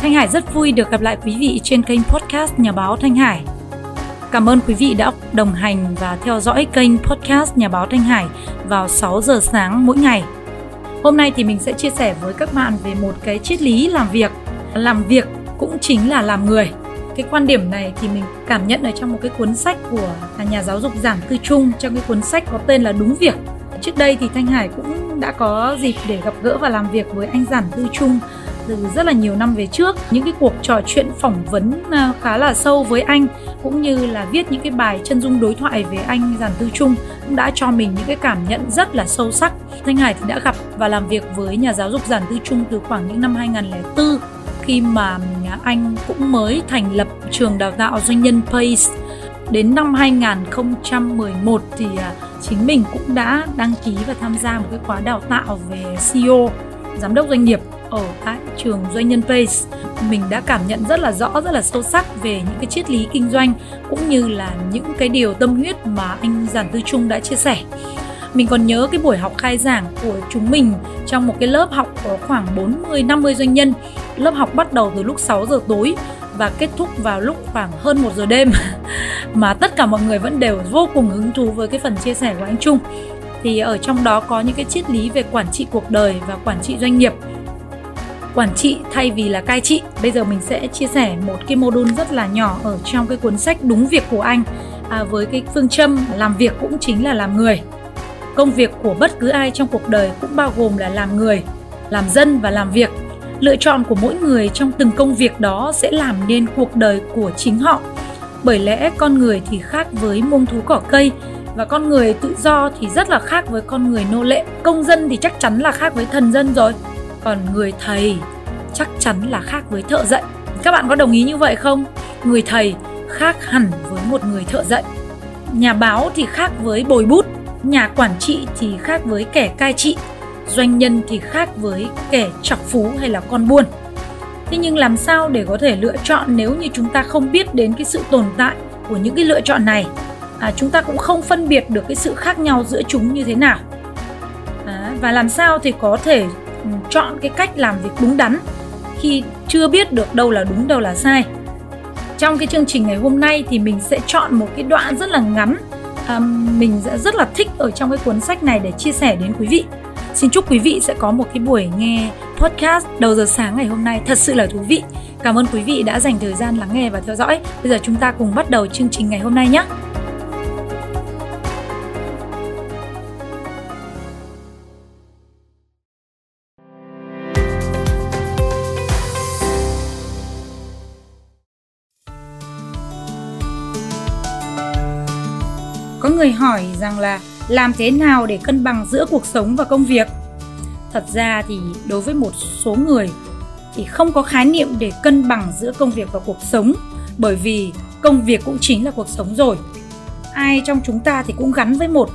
Thanh Hải rất vui được gặp lại quý vị trên kênh podcast Nhà báo Thanh Hải. Cảm ơn quý vị đã đồng hành và theo dõi kênh podcast Nhà báo Thanh Hải vào 6 giờ sáng mỗi ngày. Hôm nay thì mình sẽ chia sẻ với các bạn về một cái triết lý làm việc. Làm việc cũng chính là làm người. Cái quan điểm này thì mình cảm nhận ở trong một cái cuốn sách của nhà giáo dục Giảng Tư Trung trong cái cuốn sách có tên là Đúng Việc. Trước đây thì Thanh Hải cũng đã có dịp để gặp gỡ và làm việc với anh Giản Tư Trung từ rất là nhiều năm về trước. Những cái cuộc trò chuyện phỏng vấn à, khá là sâu với anh, cũng như là viết những cái bài chân dung đối thoại về anh, giản tư trung, cũng đã cho mình những cái cảm nhận rất là sâu sắc. Thanh hải thì đã gặp và làm việc với nhà giáo dục giản tư trung từ khoảng những năm 2004 khi mà à, anh cũng mới thành lập trường đào tạo doanh nhân Pace đến năm 2011 thì à, chính mình cũng đã đăng ký và tham gia một cái khóa đào tạo về CEO giám đốc doanh nghiệp ở tại trường doanh nhân Pace mình đã cảm nhận rất là rõ, rất là sâu sắc về những cái triết lý kinh doanh cũng như là những cái điều tâm huyết mà anh Giản Tư Trung đã chia sẻ mình còn nhớ cái buổi học khai giảng của chúng mình trong một cái lớp học có khoảng 40 50 doanh nhân. Lớp học bắt đầu từ lúc 6 giờ tối và kết thúc vào lúc khoảng hơn 1 giờ đêm. mà tất cả mọi người vẫn đều vô cùng hứng thú với cái phần chia sẻ của anh Trung. Thì ở trong đó có những cái triết lý về quản trị cuộc đời và quản trị doanh nghiệp quản trị thay vì là cai trị. Bây giờ mình sẽ chia sẻ một cái module rất là nhỏ ở trong cái cuốn sách Đúng việc của anh à, với cái phương châm làm việc cũng chính là làm người. Công việc của bất cứ ai trong cuộc đời cũng bao gồm là làm người, làm dân và làm việc. Lựa chọn của mỗi người trong từng công việc đó sẽ làm nên cuộc đời của chính họ. Bởi lẽ con người thì khác với muông thú cỏ cây và con người tự do thì rất là khác với con người nô lệ. Công dân thì chắc chắn là khác với thần dân rồi còn người thầy chắc chắn là khác với thợ dạy. Các bạn có đồng ý như vậy không? Người thầy khác hẳn với một người thợ dạy. Nhà báo thì khác với bồi bút nhà quản trị thì khác với kẻ cai trị doanh nhân thì khác với kẻ chọc phú hay là con buôn. Thế nhưng làm sao để có thể lựa chọn nếu như chúng ta không biết đến cái sự tồn tại của những cái lựa chọn này? À, chúng ta cũng không phân biệt được cái sự khác nhau giữa chúng như thế nào. À, và làm sao thì có thể chọn cái cách làm việc đúng đắn khi chưa biết được đâu là đúng đâu là sai. Trong cái chương trình ngày hôm nay thì mình sẽ chọn một cái đoạn rất là ngắn. À, mình sẽ rất là thích ở trong cái cuốn sách này để chia sẻ đến quý vị. Xin chúc quý vị sẽ có một cái buổi nghe podcast đầu giờ sáng ngày hôm nay thật sự là thú vị. Cảm ơn quý vị đã dành thời gian lắng nghe và theo dõi. Bây giờ chúng ta cùng bắt đầu chương trình ngày hôm nay nhé. Người hỏi rằng là làm thế nào để cân bằng giữa cuộc sống và công việc. Thật ra thì đối với một số người thì không có khái niệm để cân bằng giữa công việc và cuộc sống, bởi vì công việc cũng chính là cuộc sống rồi. Ai trong chúng ta thì cũng gắn với một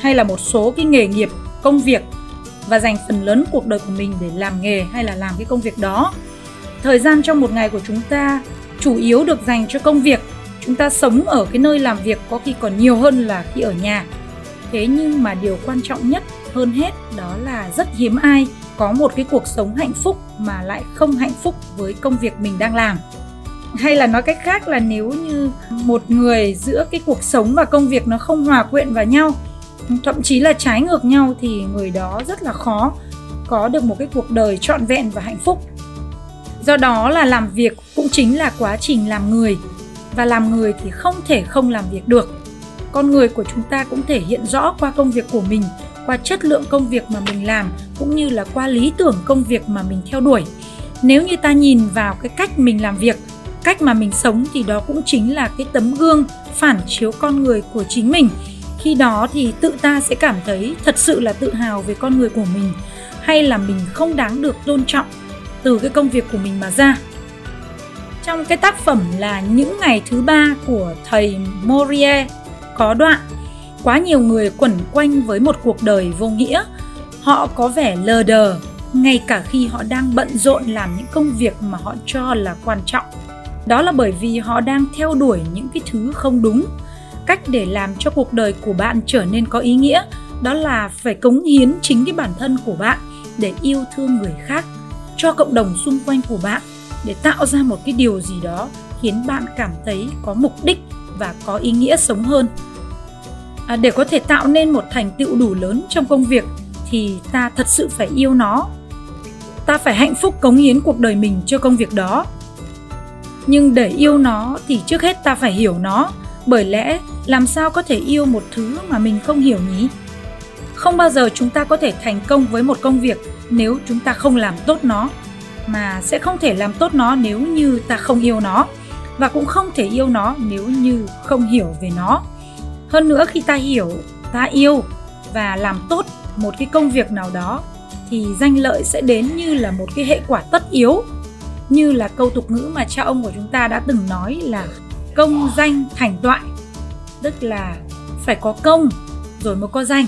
hay là một số cái nghề nghiệp, công việc và dành phần lớn cuộc đời của mình để làm nghề hay là làm cái công việc đó. Thời gian trong một ngày của chúng ta chủ yếu được dành cho công việc chúng ta sống ở cái nơi làm việc có khi còn nhiều hơn là khi ở nhà. Thế nhưng mà điều quan trọng nhất hơn hết đó là rất hiếm ai có một cái cuộc sống hạnh phúc mà lại không hạnh phúc với công việc mình đang làm. Hay là nói cách khác là nếu như một người giữa cái cuộc sống và công việc nó không hòa quyện vào nhau, thậm chí là trái ngược nhau thì người đó rất là khó có được một cái cuộc đời trọn vẹn và hạnh phúc. Do đó là làm việc cũng chính là quá trình làm người và làm người thì không thể không làm việc được. Con người của chúng ta cũng thể hiện rõ qua công việc của mình, qua chất lượng công việc mà mình làm, cũng như là qua lý tưởng công việc mà mình theo đuổi. Nếu như ta nhìn vào cái cách mình làm việc, cách mà mình sống thì đó cũng chính là cái tấm gương phản chiếu con người của chính mình. Khi đó thì tự ta sẽ cảm thấy thật sự là tự hào về con người của mình, hay là mình không đáng được tôn trọng từ cái công việc của mình mà ra trong cái tác phẩm là những ngày thứ ba của thầy Morie có đoạn, quá nhiều người quẩn quanh với một cuộc đời vô nghĩa. Họ có vẻ lờ đờ, ngay cả khi họ đang bận rộn làm những công việc mà họ cho là quan trọng. Đó là bởi vì họ đang theo đuổi những cái thứ không đúng. Cách để làm cho cuộc đời của bạn trở nên có ý nghĩa, đó là phải cống hiến chính cái bản thân của bạn để yêu thương người khác, cho cộng đồng xung quanh của bạn để tạo ra một cái điều gì đó khiến bạn cảm thấy có mục đích và có ý nghĩa sống hơn. À, để có thể tạo nên một thành tựu đủ lớn trong công việc thì ta thật sự phải yêu nó. Ta phải hạnh phúc cống hiến cuộc đời mình cho công việc đó. Nhưng để yêu nó thì trước hết ta phải hiểu nó bởi lẽ làm sao có thể yêu một thứ mà mình không hiểu nhỉ? Không bao giờ chúng ta có thể thành công với một công việc nếu chúng ta không làm tốt nó mà sẽ không thể làm tốt nó nếu như ta không yêu nó, và cũng không thể yêu nó nếu như không hiểu về nó. Hơn nữa khi ta hiểu, ta yêu và làm tốt một cái công việc nào đó, thì danh lợi sẽ đến như là một cái hệ quả tất yếu, như là câu tục ngữ mà cha ông của chúng ta đã từng nói là công danh thành toại, tức là phải có công rồi mới có danh.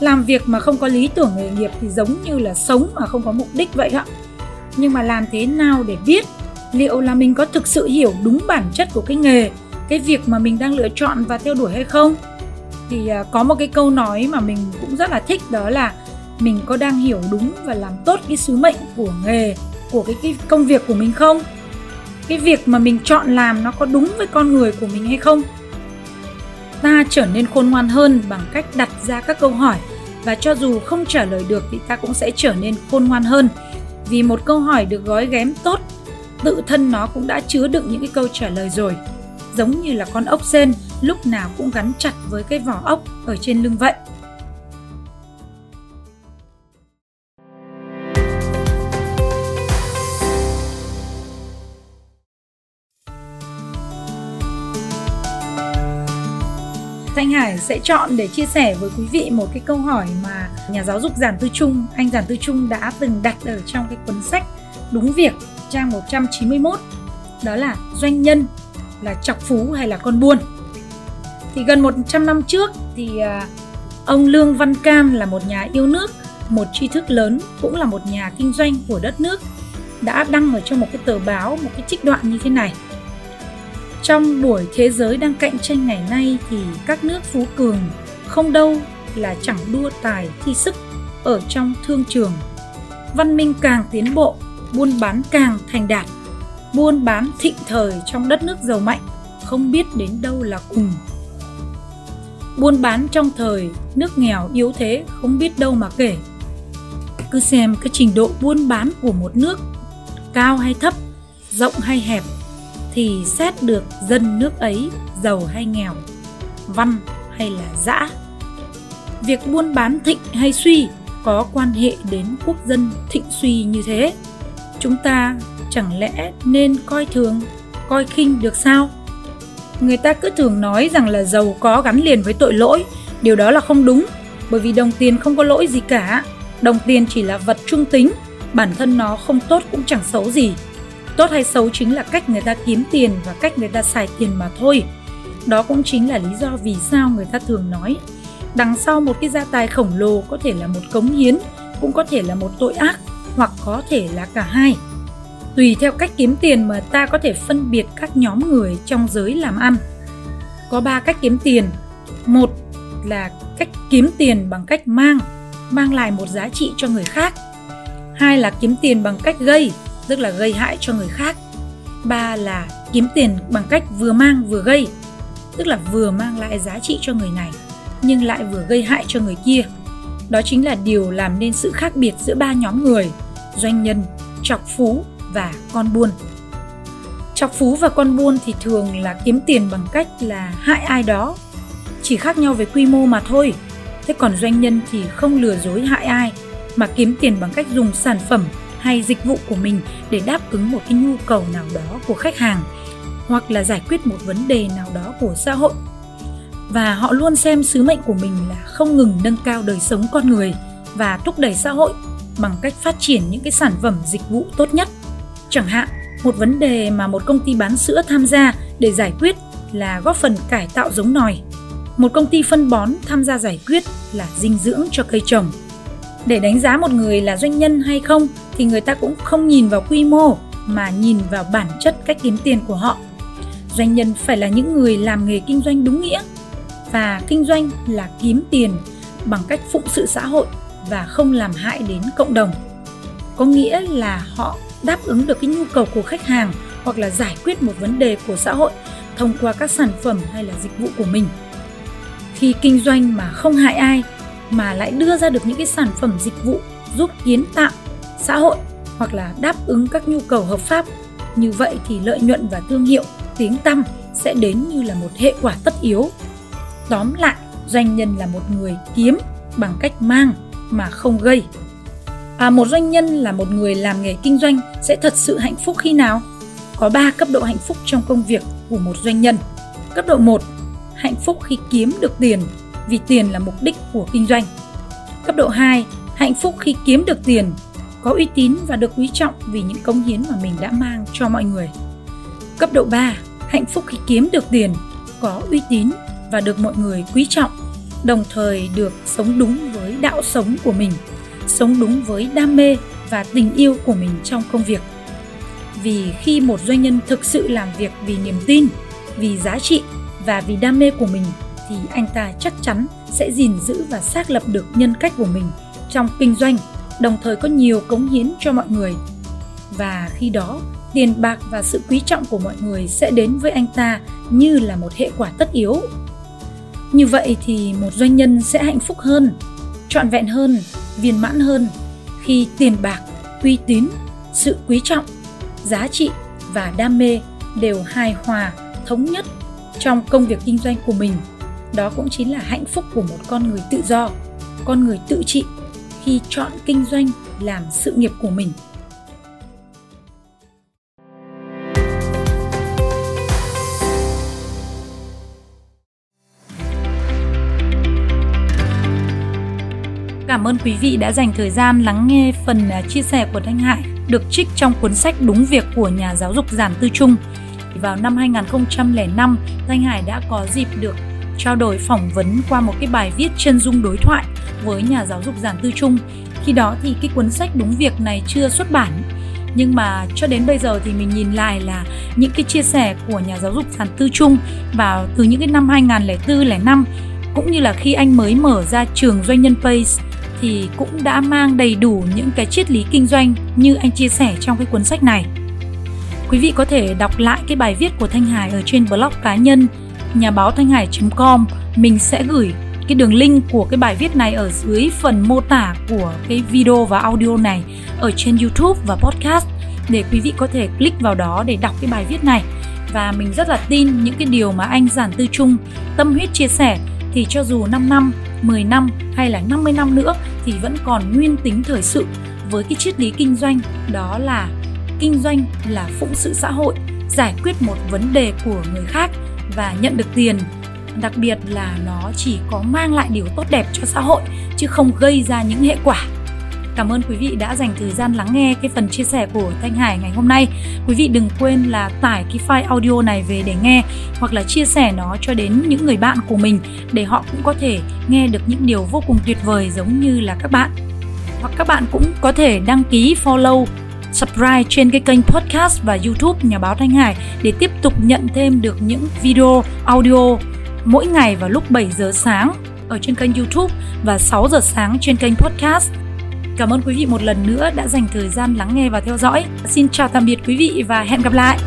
Làm việc mà không có lý tưởng nghề nghiệp thì giống như là sống mà không có mục đích vậy ạ nhưng mà làm thế nào để biết liệu là mình có thực sự hiểu đúng bản chất của cái nghề cái việc mà mình đang lựa chọn và theo đuổi hay không? Thì à, có một cái câu nói mà mình cũng rất là thích đó là mình có đang hiểu đúng và làm tốt cái sứ mệnh của nghề của cái, cái công việc của mình không? Cái việc mà mình chọn làm nó có đúng với con người của mình hay không? Ta trở nên khôn ngoan hơn bằng cách đặt ra các câu hỏi và cho dù không trả lời được thì ta cũng sẽ trở nên khôn ngoan hơn vì một câu hỏi được gói ghém tốt, tự thân nó cũng đã chứa đựng những cái câu trả lời rồi. Giống như là con ốc sên lúc nào cũng gắn chặt với cái vỏ ốc ở trên lưng vậy. Anh Hải sẽ chọn để chia sẻ với quý vị một cái câu hỏi mà nhà giáo dục Giản Tư Trung, anh Giản Tư Trung đã từng đặt ở trong cái cuốn sách Đúng Việc trang 191 đó là doanh nhân là chọc phú hay là con buôn? Thì gần 100 năm trước thì à, ông Lương Văn Can là một nhà yêu nước một tri thức lớn cũng là một nhà kinh doanh của đất nước đã đăng ở trong một cái tờ báo một cái trích đoạn như thế này trong buổi thế giới đang cạnh tranh ngày nay thì các nước phú cường không đâu là chẳng đua tài thi sức ở trong thương trường. Văn minh càng tiến bộ, buôn bán càng thành đạt, buôn bán thịnh thời trong đất nước giàu mạnh, không biết đến đâu là cùng. Buôn bán trong thời nước nghèo yếu thế không biết đâu mà kể. Cứ xem cái trình độ buôn bán của một nước, cao hay thấp, rộng hay hẹp thì xét được dân nước ấy giàu hay nghèo, văn hay là dã. Việc buôn bán thịnh hay suy có quan hệ đến quốc dân thịnh suy như thế. Chúng ta chẳng lẽ nên coi thường, coi khinh được sao? Người ta cứ thường nói rằng là giàu có gắn liền với tội lỗi. Điều đó là không đúng, bởi vì đồng tiền không có lỗi gì cả. Đồng tiền chỉ là vật trung tính, bản thân nó không tốt cũng chẳng xấu gì tốt hay xấu chính là cách người ta kiếm tiền và cách người ta xài tiền mà thôi. Đó cũng chính là lý do vì sao người ta thường nói, đằng sau một cái gia tài khổng lồ có thể là một cống hiến, cũng có thể là một tội ác, hoặc có thể là cả hai. Tùy theo cách kiếm tiền mà ta có thể phân biệt các nhóm người trong giới làm ăn. Có ba cách kiếm tiền. Một là cách kiếm tiền bằng cách mang mang lại một giá trị cho người khác. Hai là kiếm tiền bằng cách gây tức là gây hại cho người khác. Ba là kiếm tiền bằng cách vừa mang vừa gây, tức là vừa mang lại giá trị cho người này, nhưng lại vừa gây hại cho người kia. Đó chính là điều làm nên sự khác biệt giữa ba nhóm người, doanh nhân trọc phú và con buôn. Chọc phú và con buôn thì thường là kiếm tiền bằng cách là hại ai đó, chỉ khác nhau về quy mô mà thôi. Thế còn doanh nhân thì không lừa dối hại ai, mà kiếm tiền bằng cách dùng sản phẩm hay dịch vụ của mình để đáp ứng một cái nhu cầu nào đó của khách hàng, hoặc là giải quyết một vấn đề nào đó của xã hội. Và họ luôn xem sứ mệnh của mình là không ngừng nâng cao đời sống con người và thúc đẩy xã hội bằng cách phát triển những cái sản phẩm dịch vụ tốt nhất. Chẳng hạn, một vấn đề mà một công ty bán sữa tham gia để giải quyết là góp phần cải tạo giống nòi. Một công ty phân bón tham gia giải quyết là dinh dưỡng cho cây trồng. Để đánh giá một người là doanh nhân hay không thì người ta cũng không nhìn vào quy mô, mà nhìn vào bản chất cách kiếm tiền của họ. Doanh nhân phải là những người làm nghề kinh doanh đúng nghĩa, và kinh doanh là kiếm tiền bằng cách phụng sự xã hội và không làm hại đến cộng đồng. Có nghĩa là họ đáp ứng được cái nhu cầu của khách hàng hoặc là giải quyết một vấn đề của xã hội thông qua các sản phẩm hay là dịch vụ của mình. Khi kinh doanh mà không hại ai, mà lại đưa ra được những cái sản phẩm dịch vụ giúp kiến tạo xã hội hoặc là đáp ứng các nhu cầu hợp pháp. Như vậy thì lợi nhuận và thương hiệu tiếng tăm sẽ đến như là một hệ quả tất yếu. Tóm lại doanh nhân là một người kiếm bằng cách mang mà không gây. À, một doanh nhân là một người làm nghề kinh doanh sẽ thật sự hạnh phúc khi nào? Có 3 cấp độ hạnh phúc trong công việc của một doanh nhân. Cấp độ 1 hạnh phúc khi kiếm được tiền vì tiền là mục đích của kinh doanh. Cấp độ 2 hạnh phúc khi kiếm được tiền có uy tín và được quý trọng vì những công hiến mà mình đã mang cho mọi người. Cấp độ 3, hạnh phúc khi kiếm được tiền, có uy tín và được mọi người quý trọng, đồng thời được sống đúng với đạo sống của mình, sống đúng với đam mê và tình yêu của mình trong công việc. Vì khi một doanh nhân thực sự làm việc vì niềm tin, vì giá trị và vì đam mê của mình thì anh ta chắc chắn sẽ gìn giữ và xác lập được nhân cách của mình trong kinh doanh đồng thời có nhiều cống hiến cho mọi người. Và khi đó, tiền bạc và sự quý trọng của mọi người sẽ đến với anh ta như là một hệ quả tất yếu. Như vậy thì một doanh nhân sẽ hạnh phúc hơn, trọn vẹn hơn, viên mãn hơn khi tiền bạc, uy tín, sự quý trọng, giá trị và đam mê đều hài hòa, thống nhất trong công việc kinh doanh của mình. Đó cũng chính là hạnh phúc của một con người tự do, con người tự trị khi chọn kinh doanh làm sự nghiệp của mình Cảm ơn quý vị đã dành thời gian lắng nghe phần à, chia sẻ của Thanh Hải được trích trong cuốn sách Đúng việc của nhà giáo dục Giản Tư Trung. Vào năm 2005, Thanh Hải đã có dịp được trao đổi phỏng vấn qua một cái bài viết chân dung đối thoại với nhà giáo dục giản tư trung. Khi đó thì cái cuốn sách đúng việc này chưa xuất bản nhưng mà cho đến bây giờ thì mình nhìn lại là những cái chia sẻ của nhà giáo dục giản tư trung vào từ những cái năm 2004 05 cũng như là khi anh mới mở ra trường doanh nhân Pace, thì cũng đã mang đầy đủ những cái triết lý kinh doanh như anh chia sẻ trong cái cuốn sách này. Quý vị có thể đọc lại cái bài viết của Thanh Hải ở trên blog cá nhân, nhà báo thanh hải.com mình sẽ gửi cái đường link của cái bài viết này ở dưới phần mô tả của cái video và audio này ở trên YouTube và podcast. Để quý vị có thể click vào đó để đọc cái bài viết này. Và mình rất là tin những cái điều mà anh Giản Tư Trung tâm huyết chia sẻ. Thì cho dù 5 năm, 10 năm hay là 50 năm nữa thì vẫn còn nguyên tính thời sự với cái triết lý kinh doanh đó là kinh doanh là phụng sự xã hội, giải quyết một vấn đề của người khác và nhận được tiền đặc biệt là nó chỉ có mang lại điều tốt đẹp cho xã hội, chứ không gây ra những hệ quả Cảm ơn quý vị đã dành thời gian lắng nghe cái phần chia sẻ của Thanh Hải ngày hôm nay. Quý vị đừng quên là tải cái file audio này về để nghe, hoặc là chia sẻ nó cho đến những người bạn của mình, để họ cũng có thể nghe được những điều vô cùng tuyệt vời giống như là các bạn. Hoặc các bạn cũng có thể đăng ký, follow, subscribe trên cái kênh podcast và YouTube Nhà báo Thanh Hải để tiếp tục nhận thêm được những video, audio mỗi ngày vào lúc 7 giờ sáng ở trên kênh YouTube và 6 giờ sáng trên kênh podcast. Cảm ơn quý vị một lần nữa đã dành thời gian lắng nghe và theo dõi. Xin chào tạm biệt quý vị và hẹn gặp lại.